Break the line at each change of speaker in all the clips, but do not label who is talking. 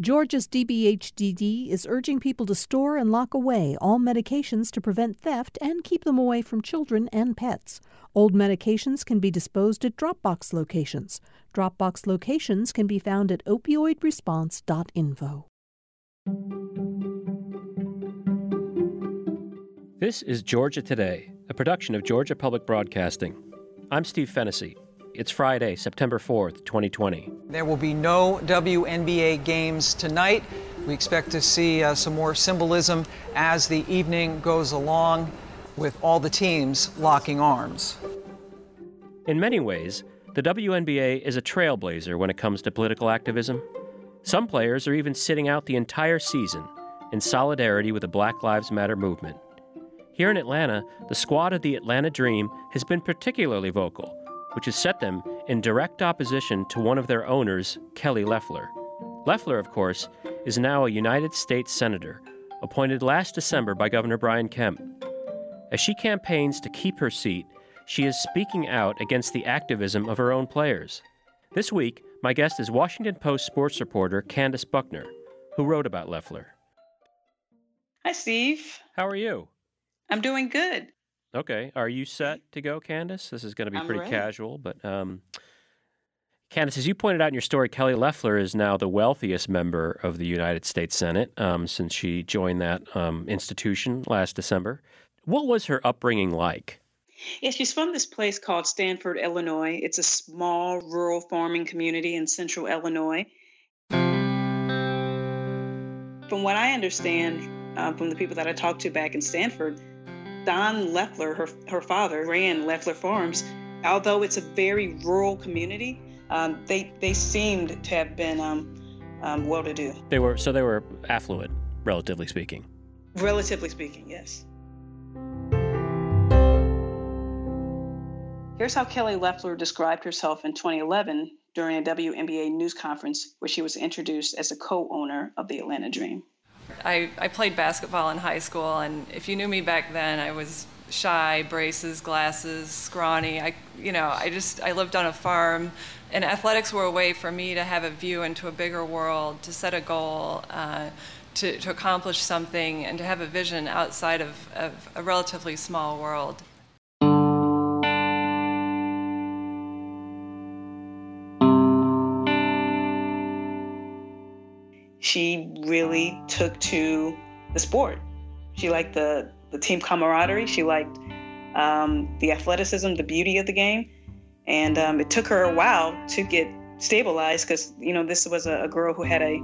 Georgia's DBHDD is urging people to store and lock away all medications to prevent theft and keep them away from children and pets. Old medications can be disposed at Dropbox locations. Dropbox locations can be found at opioidresponse.info.
This is Georgia Today, a production of Georgia Public Broadcasting. I'm Steve Fennessy. It's Friday, September 4th, 2020.
There will be no WNBA games tonight. We expect to see uh, some more symbolism as the evening goes along with all the teams locking arms.
In many ways, the WNBA is a trailblazer when it comes to political activism. Some players are even sitting out the entire season in solidarity with the Black Lives Matter movement. Here in Atlanta, the squad of the Atlanta Dream has been particularly vocal which has set them in direct opposition to one of their owners, Kelly Loeffler. Loeffler, of course, is now a United States Senator, appointed last December by Governor Brian Kemp. As she campaigns to keep her seat, she is speaking out against the activism of her own players. This week, my guest is Washington Post sports reporter Candace Buckner, who wrote about Loeffler.
Hi, Steve.
How are you?
I'm doing good.
Okay. Are you set to go, Candace? This is going to be
I'm
pretty
ready.
casual, but um, Candace, as you pointed out in your story, Kelly Loeffler is now the wealthiest member of the United States Senate um, since she joined that um, institution last December. What was her upbringing like?
Yeah, she's from this place called Stanford, Illinois. It's a small rural farming community in central Illinois. From what I understand uh, from the people that I talked to back in Stanford, Don Loeffler, her, her father, ran Loeffler Farms. Although it's a very rural community, um, they, they seemed to have been um, um, well to do.
They were so they were affluent, relatively speaking.
Relatively speaking, yes. Here's how Kelly Loeffler described herself in 2011 during a WNBA news conference where she was introduced as a co owner of the Atlanta Dream.
I, I played basketball in high school, and if you knew me back then, I was shy, braces, glasses, scrawny. I, you know, I just I lived on a farm, and athletics were a way for me to have a view into a bigger world, to set a goal, uh, to, to accomplish something, and to have a vision outside of, of a relatively small world.
She really took to the sport. She liked the, the team camaraderie. She liked um, the athleticism, the beauty of the game. And um, it took her a while to get stabilized because, you know, this was a, a, girl who had a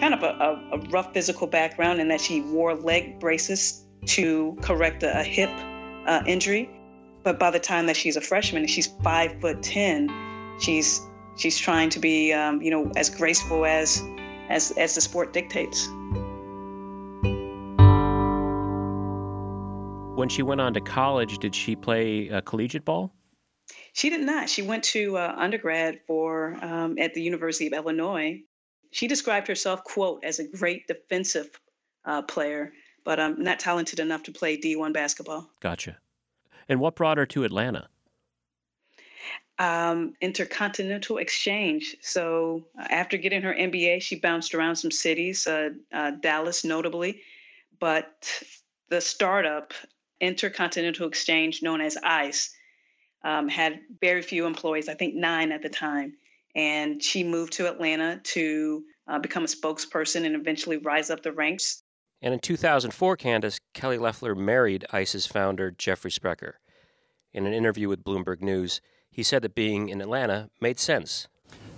kind of a, a, a, rough physical background and that she wore leg braces to correct a, hip uh, injury. But by the time that she's a freshman, she's five foot ten. She's she's trying to be, um, you know, as graceful as as as the sport dictates.
When she went on to college, did she play uh, collegiate ball?
She did not. She went to uh, undergrad for um, at the University of Illinois. She described herself, "quote," as a great defensive uh, player, but um, not talented enough to play D1 basketball.
Gotcha. And what brought her to Atlanta?
Um, intercontinental exchange. So uh, after getting her MBA, she bounced around some cities, uh, uh, Dallas notably, but the startup Intercontinental Exchange, known as ICE, um, had very few employees, I think nine at the time. And she moved to Atlanta to uh, become a spokesperson and eventually rise up the ranks.
And in 2004, Candace, Kelly Loeffler married ICE's founder, Jeffrey Sprecher. In an interview with Bloomberg News, he said that being in Atlanta made sense.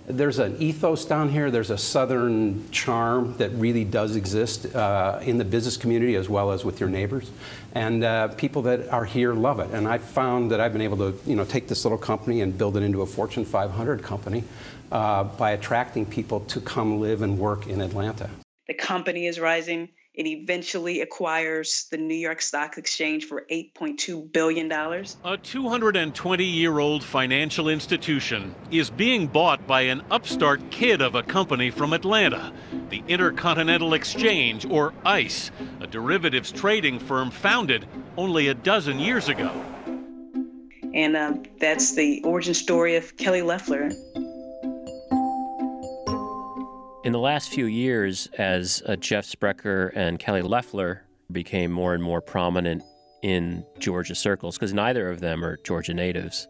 There's an ethos down here. There's a southern charm that really does exist uh, in the business community as well as with your neighbors, and uh, people that are here love it. And I found that I've been able to, you know, take this little company and build it into a Fortune 500 company uh, by attracting people to come live and work in Atlanta.
The company is rising. It eventually acquires the New York Stock Exchange for $8.2 billion.
A 220 year old financial institution is being bought by an upstart kid of a company from Atlanta, the Intercontinental Exchange, or ICE, a derivatives trading firm founded only a dozen years ago.
And um, that's the origin story of Kelly Loeffler.
In the last few years, as uh, Jeff Sprecher and Kelly Loeffler became more and more prominent in Georgia circles, because neither of them are Georgia natives,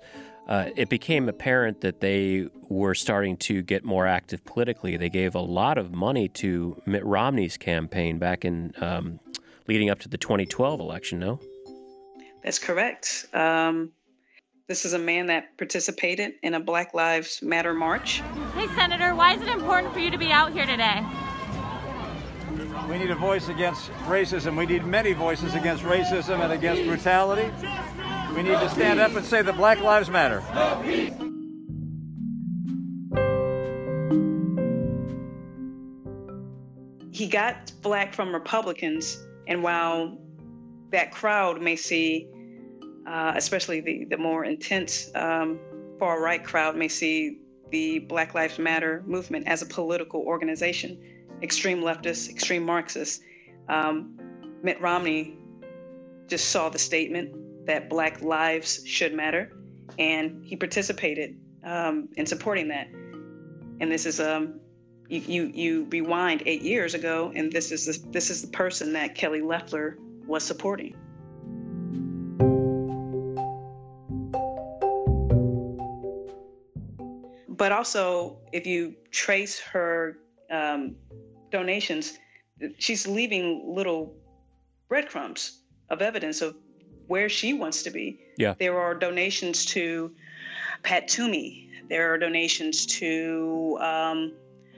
uh, it became apparent that they were starting to get more active politically. They gave a lot of money to Mitt Romney's campaign back in um, leading up to the 2012 election. No,
that's correct. Um, this is a man that participated in a Black Lives Matter march.
Hey, Senator, why is it important for you to be out here today?
We need a voice against racism. We need many voices against racism and against brutality. We need to stand up and say that Black Lives Matter.
He got flack from Republicans, and while that crowd may see, uh, especially the, the more intense um, far right crowd, may see the Black Lives Matter movement as a political organization, extreme leftists, extreme Marxists. Um, Mitt Romney just saw the statement that Black lives should matter, and he participated um, in supporting that. And this is um, you, you, you rewind eight years ago, and this is the, this is the person that Kelly Loeffler was supporting. But also, if you trace her um, donations, she's leaving little breadcrumbs of evidence of where she wants to be.
Yeah.
There are donations to Pat Toomey. There are donations to um,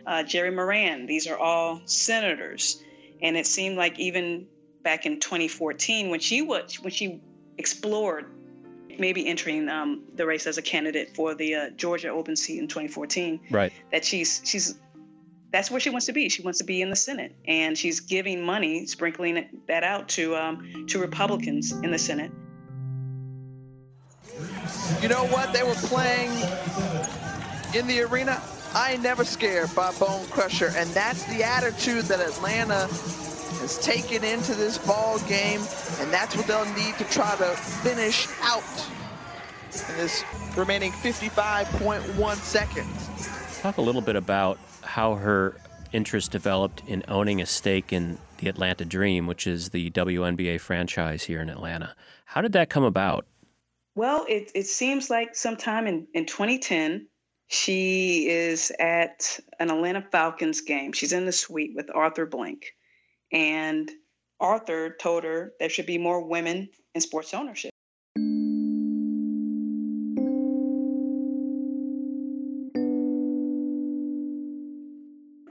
uh, Jerry Moran. These are all senators, and it seemed like even back in 2014, when she was when she explored maybe entering um, the race as a candidate for the uh, Georgia open seat in 2014,
right?
That she's she's that's where she wants to be. She wants to be in the Senate, and she's giving money, sprinkling that out to um, to Republicans in the Senate.
You know what? They were playing in the arena. I ain't never scared by Bone Crusher, and that's the attitude that Atlanta has taken into this ball game, and that's what they'll need to try to finish out in this remaining 55.1 seconds.
Talk a little bit about how her interest developed in owning a stake in the Atlanta Dream, which is the WNBA franchise here in Atlanta. How did that come about?
Well, it, it seems like sometime in, in 2010, she is at an Atlanta Falcons game. She's in the suite with Arthur Blank. And Arthur told her there should be more women in sports ownership.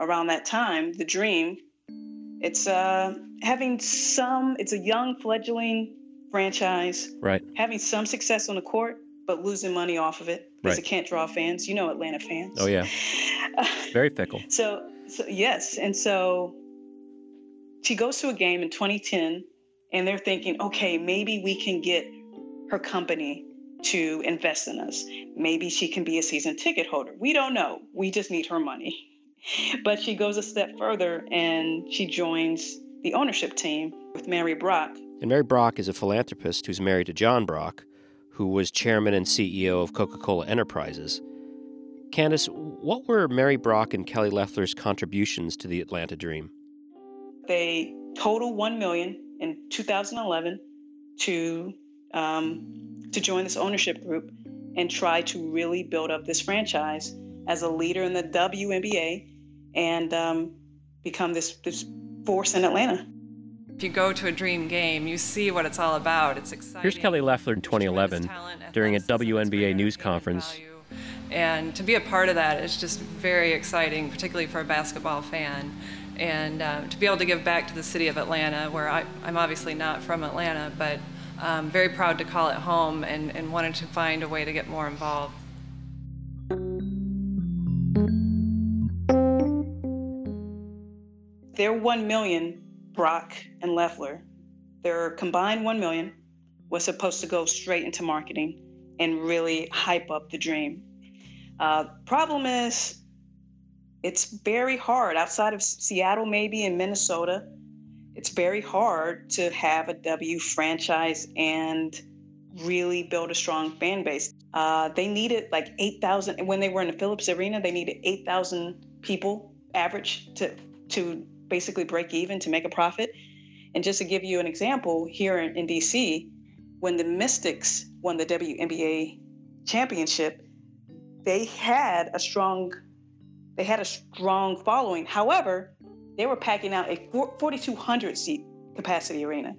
around that time, the dream, it's uh, having some, it's a young fledgling franchise.
Right.
Having some success on the court, but losing money off of it because
right.
it can't draw fans. You know Atlanta fans.
Oh, yeah. Very fickle.
so, so, yes. And so she goes to a game in 2010 and they're thinking, okay, maybe we can get her company to invest in us. Maybe she can be a season ticket holder. We don't know. We just need her money but she goes a step further and she joins the ownership team with Mary Brock.
And Mary Brock is a philanthropist who's married to John Brock, who was chairman and CEO of Coca Cola Enterprises. Candace, what were Mary Brock and Kelly Loeffler's contributions to the Atlanta Dream?
They total one million in 2011 to um, to join this ownership group and try to really build up this franchise as a leader in the WNBA and um, become this, this force in Atlanta.
If you go to a dream game, you see what it's all about. It's exciting.
Here's Kelly Loeffler in 2011 during a WNBA news conference.
And to be a part of that is just very exciting, particularly for a basketball fan. And uh, to be able to give back to the city of Atlanta, where I, am obviously not from Atlanta, but I'm very proud to call it home and, and wanted to find a way to get more involved.
their 1 million, Brock and Loeffler. their combined 1 million was supposed to go straight into marketing and really hype up the dream. Uh, problem is, it's very hard outside of Seattle, maybe in Minnesota. It's very hard to have a W franchise and really build a strong fan base. Uh, they needed like 8,000, when they were in the Phillips Arena, they needed 8,000 people average to to basically break even to make a profit. And just to give you an example, here in, in DC, when the Mystics won the WNBA championship, they had a strong they had a strong following. However, they were packing out a 4,200 seat capacity arena.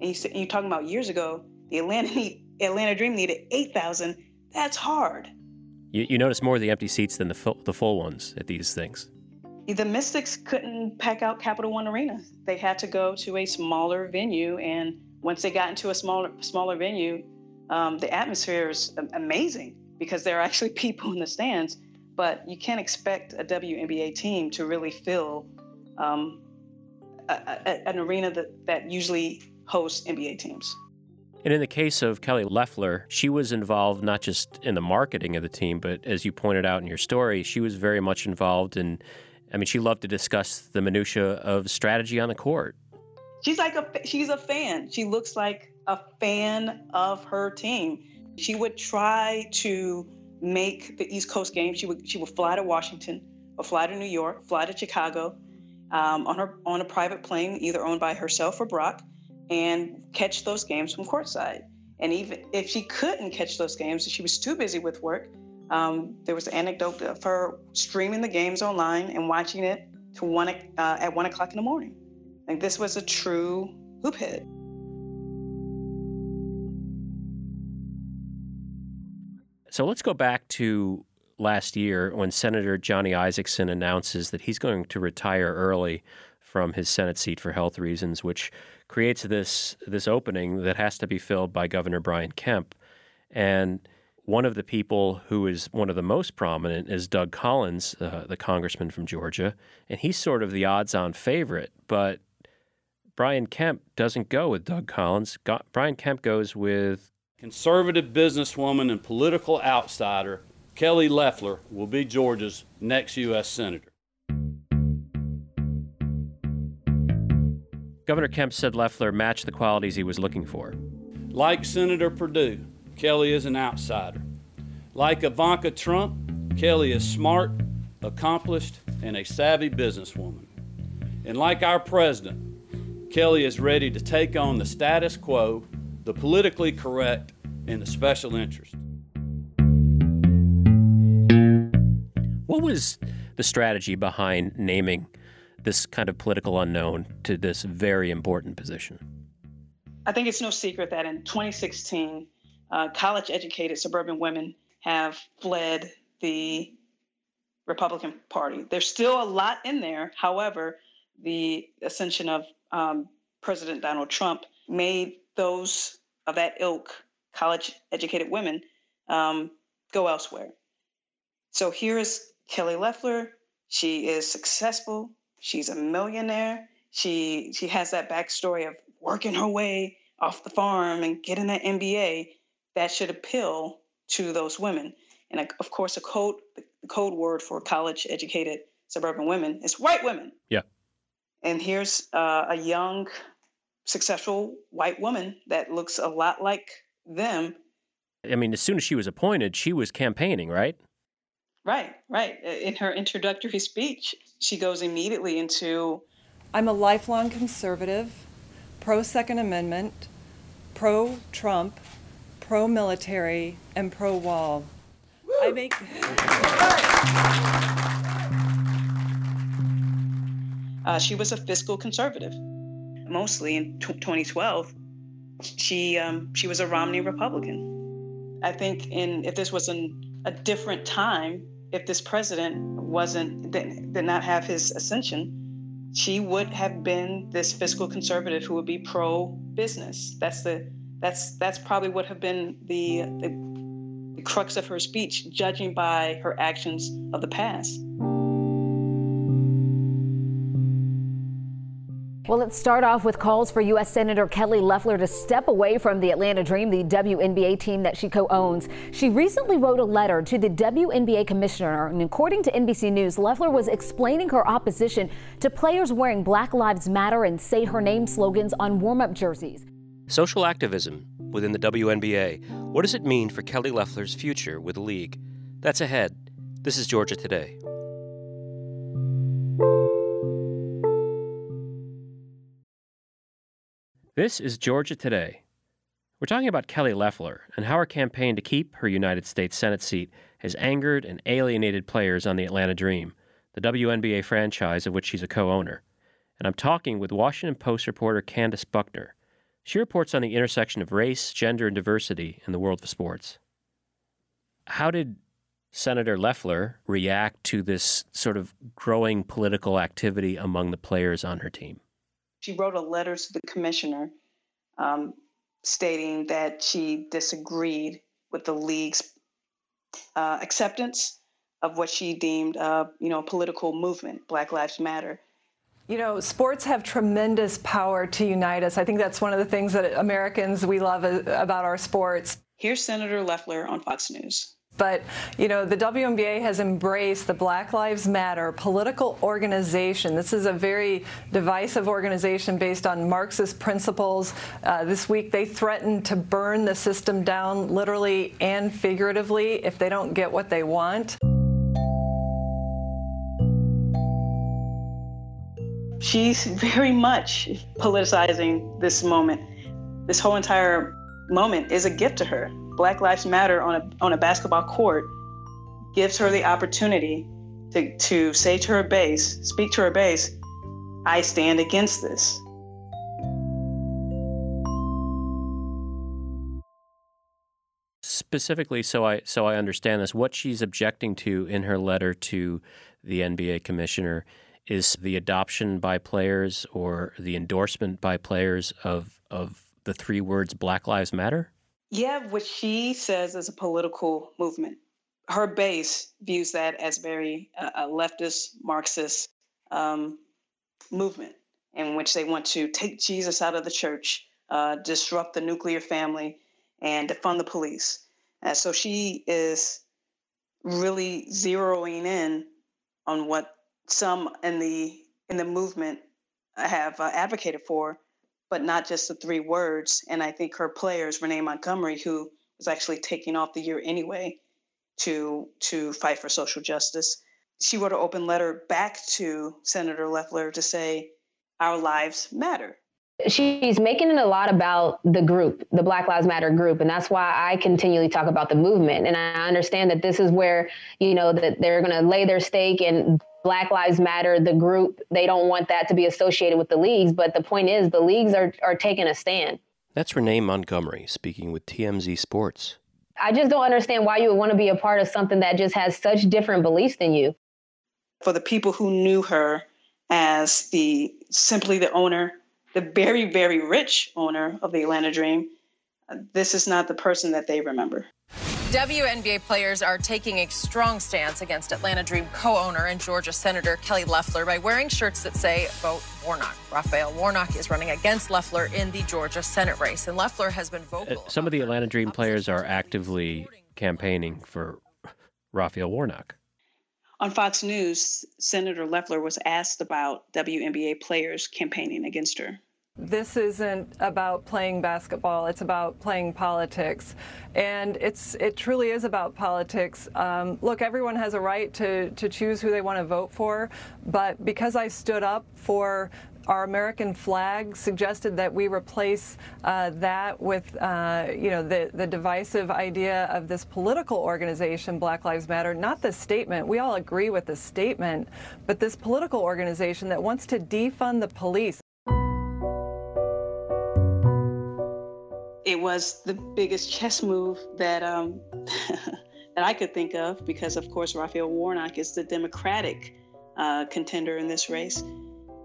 And, you, and you're talking about years ago, the Atlanta need, Atlanta Dream needed 8,000. That's hard.
You, you notice more of the empty seats than the full, the full ones at these things.
The Mystics couldn't pack out Capital One Arena. They had to go to a smaller venue, and once they got into a smaller smaller venue, um, the atmosphere is amazing because there are actually people in the stands. But you can't expect a WNBA team to really fill um, a, a, an arena that, that usually hosts NBA teams.
And in the case of Kelly Loeffler, she was involved not just in the marketing of the team, but as you pointed out in your story, she was very much involved in. I mean, she loved to discuss the minutia of strategy on the court.
She's like a she's a fan. She looks like a fan of her team. She would try to make the East Coast game. She would she would fly to Washington or fly to New York, fly to Chicago um, on her on a private plane, either owned by herself or Brock and catch those games from courtside. And even if she couldn't catch those games, she was too busy with work. Um, there was an anecdote of her streaming the games online and watching it to one uh, at one o'clock in the morning. Like this was a true hoop head.
So let's go back to last year when Senator Johnny Isakson announces that he's going to retire early from his Senate seat for health reasons, which creates this this opening that has to be filled by Governor Brian Kemp. And one of the people who is one of the most prominent is Doug Collins, uh, the congressman from Georgia, and he's sort of the odds-on favorite. But Brian Kemp doesn't go with Doug Collins. Go- Brian Kemp goes with
conservative businesswoman and political outsider Kelly Loeffler will be Georgia's next U.S. senator.
Governor Kemp said Loeffler matched the qualities he was looking for.
Like Senator Perdue, Kelly is an outsider. Like Ivanka Trump, Kelly is smart, accomplished, and a savvy businesswoman. And like our president, Kelly is ready to take on the status quo, the politically correct, and the special interest.
What was the strategy behind naming this kind of political unknown to this very important position?
I think it's no secret that in 2016, uh, college educated suburban women have fled the Republican Party. There's still a lot in there. However, the ascension of um, President Donald Trump made those of that ilk, college educated women, um, go elsewhere. So here is Kelly Loeffler. She is successful. She's a millionaire. She she has that backstory of working her way off the farm and getting that MBA. That should appeal to those women. And of course, a code the code word for college educated suburban women is white women.
Yeah.
And here's uh, a young, successful white woman that looks a lot like them.
I mean, as soon as she was appointed, she was campaigning, right?
Right, right. In her introductory speech, she goes immediately into
I'm a lifelong conservative, pro Second Amendment, pro Trump, pro military, and pro wall. I make.
uh, she was a fiscal conservative. Mostly in t- 2012, she um, she was a Romney Republican. I think in if this was an, a different time, if this president wasn't did, did not have his ascension, she would have been this fiscal conservative who would be pro business. That's the that's that's probably what have been the, the the crux of her speech, judging by her actions of the past.
Well, let's start off with calls for U.S. Senator Kelly Loeffler to step away from the Atlanta Dream, the WNBA team that she co owns. She recently wrote a letter to the WNBA commissioner, and according to NBC News, Loeffler was explaining her opposition to players wearing Black Lives Matter and Say Her Name slogans on warm up jerseys.
Social activism within the WNBA. What does it mean for Kelly Loeffler's future with the league? That's ahead. This is Georgia Today. This is Georgia Today. We're talking about Kelly Loeffler and how her campaign to keep her United States Senate seat has angered and alienated players on the Atlanta Dream, the WNBA franchise of which she's a co owner. And I'm talking with Washington Post reporter Candace Buckner. She reports on the intersection of race, gender, and diversity in the world of sports. How did Senator Loeffler react to this sort of growing political activity among the players on her team?
She wrote a letter to the commissioner um, stating that she disagreed with the league's uh, acceptance of what she deemed, uh, you know, a political movement, Black Lives Matter.
You know, sports have tremendous power to unite us. I think that's one of the things that Americans we love about our sports.
Here's Senator Loeffler on Fox News.
But, you know, the WNBA has embraced the Black Lives Matter political organization. This is a very divisive organization based on Marxist principles. Uh, this week, they threatened to burn the system down literally and figuratively if they don't get what they want.
She's very much politicizing this moment. This whole entire moment is a gift to her. Black Lives Matter on a, on a basketball court gives her the opportunity to, to say to her base, speak to her base, I stand against this.
Specifically, so I so I understand this, what she's objecting to in her letter to the NBA commissioner is the adoption by players or the endorsement by players of of the three words Black Lives Matter?
Yeah, what she says is a political movement. Her base views that as very uh, a leftist, Marxist um, movement in which they want to take Jesus out of the church, uh, disrupt the nuclear family, and defund the police. And so she is really zeroing in on what some in the in the movement have uh, advocated for, but not just the three words. And I think her players, Renee Montgomery, who was actually taking off the year anyway to to fight for social justice, she wrote an open letter back to Senator Loeffler to say, "Our lives matter."
she's making it a lot about the group, the Black Lives Matter group, and that's why I continually talk about the movement. And I understand that this is where you know that they're going to lay their stake and Black Lives Matter, the group, they don't want that to be associated with the leagues. But the point is, the leagues are, are taking a stand.
That's Renee Montgomery speaking with TMZ Sports.
I just don't understand why you would want to be a part of something that just has such different beliefs than you.
For the people who knew her as the simply the owner, the very, very rich owner of the Atlanta Dream, this is not the person that they remember.
WNBA players are taking a strong stance against Atlanta Dream co owner and Georgia Senator Kelly Loeffler by wearing shirts that say Vote Warnock. Raphael Warnock is running against Loeffler in the Georgia Senate race, and Loeffler has been vocal.
Uh, some of the Atlanta Dream players are actively campaigning for Raphael Warnock.
On Fox News, Senator Loeffler was asked about WNBA players campaigning against her
this isn't about playing basketball it's about playing politics and it's it truly is about politics um, look everyone has a right to to choose who they want to vote for but because i stood up for our American flag suggested that we replace uh, that with, uh, you know, the, the divisive idea of this political organization, Black Lives Matter, not the statement. We all agree with the statement, but this political organization that wants to defund the police.
It was the biggest chess move that um, that I could think of because, of course, Raphael Warnock is the Democratic uh, contender in this race.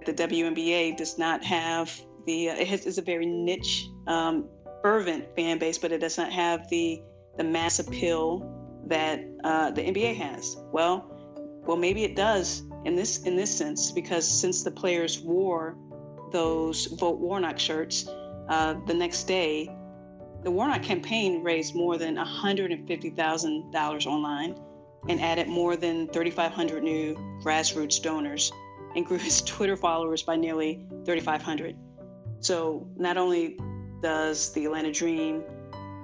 The WNBA does not have the uh, it has, is a very niche, um, fervent fan base, but it does not have the the mass appeal that uh, the NBA has. Well, well, maybe it does in this in this sense because since the players wore those Vote Warnock shirts, uh, the next day the Warnock campaign raised more than $150,000 online and added more than 3,500 new grassroots donors and grew his Twitter followers by nearly 3,500. So not only does the Atlanta Dream,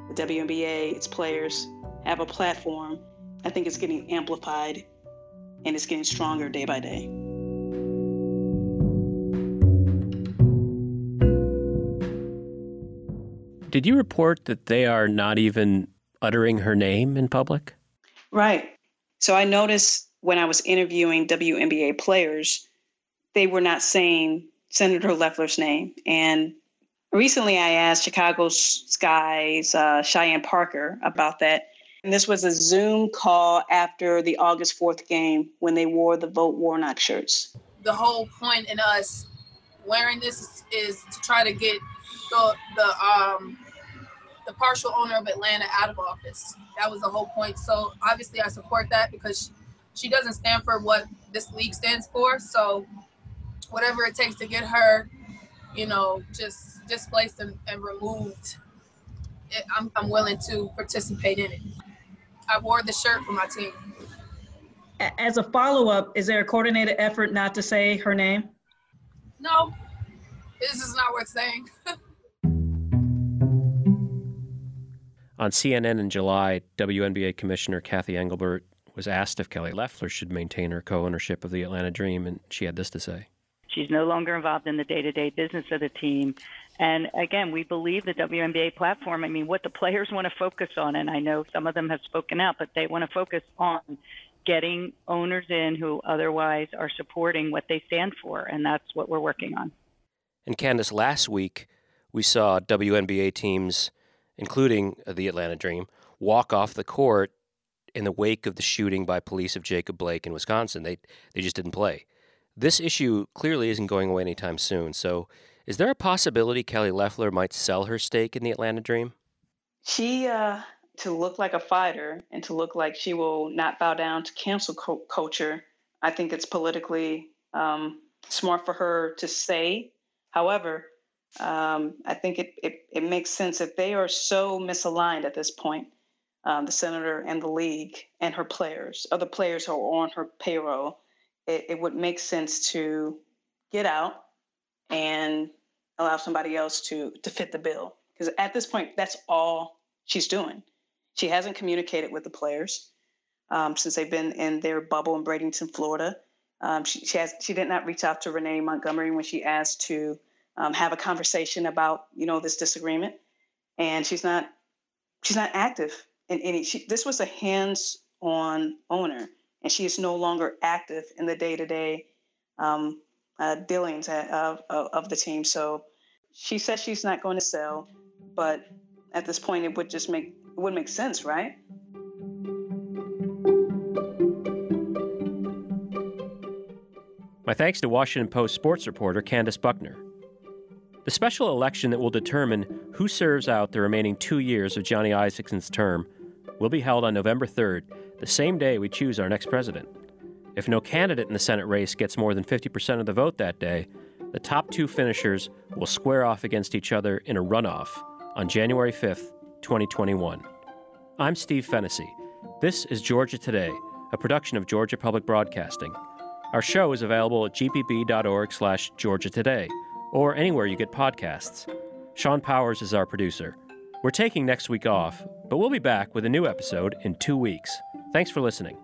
the WNBA, its players have a platform, I think it's getting amplified and it's getting stronger day by day.
Did you report that they are not even uttering her name in public?
Right. So I noticed when I was interviewing WNBA players, they were not saying Senator Loeffler's name. And recently I asked Chicago Sky's uh, Cheyenne Parker about that. And this was a Zoom call after the August 4th game when they wore the Vote Warnock shirts.
The whole point in us wearing this is to try to get the, the um, the partial owner of Atlanta out of office. That was the whole point. So obviously, I support that because she doesn't stand for what this league stands for. So whatever it takes to get her, you know, just displaced and, and removed, it, I'm, I'm willing to participate in it. I wore the shirt for my team.
As a follow up, is there a coordinated effort not to say her name?
No, this is not worth saying.
On CNN in July, WNBA Commissioner Cathy Engelbert was asked if Kelly Loeffler should maintain her co ownership of the Atlanta Dream, and she had this to say.
She's no longer involved in the day to day business of the team. And again, we believe the WNBA platform, I mean, what the players want to focus on, and I know some of them have spoken out, but they want to focus on getting owners in who otherwise are supporting what they stand for, and that's what we're working on.
And Candace, last week we saw WNBA teams including the Atlanta Dream, walk off the court in the wake of the shooting by police of Jacob Blake in Wisconsin. They they just didn't play. This issue clearly isn't going away anytime soon. So, is there a possibility Kelly Loeffler might sell her stake in the Atlanta Dream?
She uh, to look like a fighter and to look like she will not bow down to cancel co- culture. I think it's politically um, smart for her to say. However, um, I think it, it, it, makes sense if they are so misaligned at this point, um, the senator and the league and her players, or the players who are on her payroll, it, it would make sense to get out and allow somebody else to to fit the bill. Because at this point, that's all she's doing. She hasn't communicated with the players um, since they've been in their bubble in Bradenton, Florida. Um, she, she has she did not reach out to Renee Montgomery when she asked to um, have a conversation about you know this disagreement. And she's not she's not active in any she, this was a hands-on owner and she is no longer active in the day-to-day um, uh, dealings of, of, of the team. So she says she's not going to sell but at this point it would just make it would make sense right?
My thanks to Washington Post sports reporter Candace Buckner. The special election that will determine who serves out the remaining two years of Johnny Isakson's term will be held on November 3rd, the same day we choose our next president. If no candidate in the Senate race gets more than 50% of the vote that day, the top two finishers will square off against each other in a runoff on January 5th, 2021. I'm Steve Fennessy. This is Georgia Today, a production of Georgia Public Broadcasting. Our show is available at gpb.org slash Georgia Today or anywhere you get podcasts. Sean Powers is our producer. We're taking next week off, but we'll be back with a new episode in two weeks. Thanks for listening.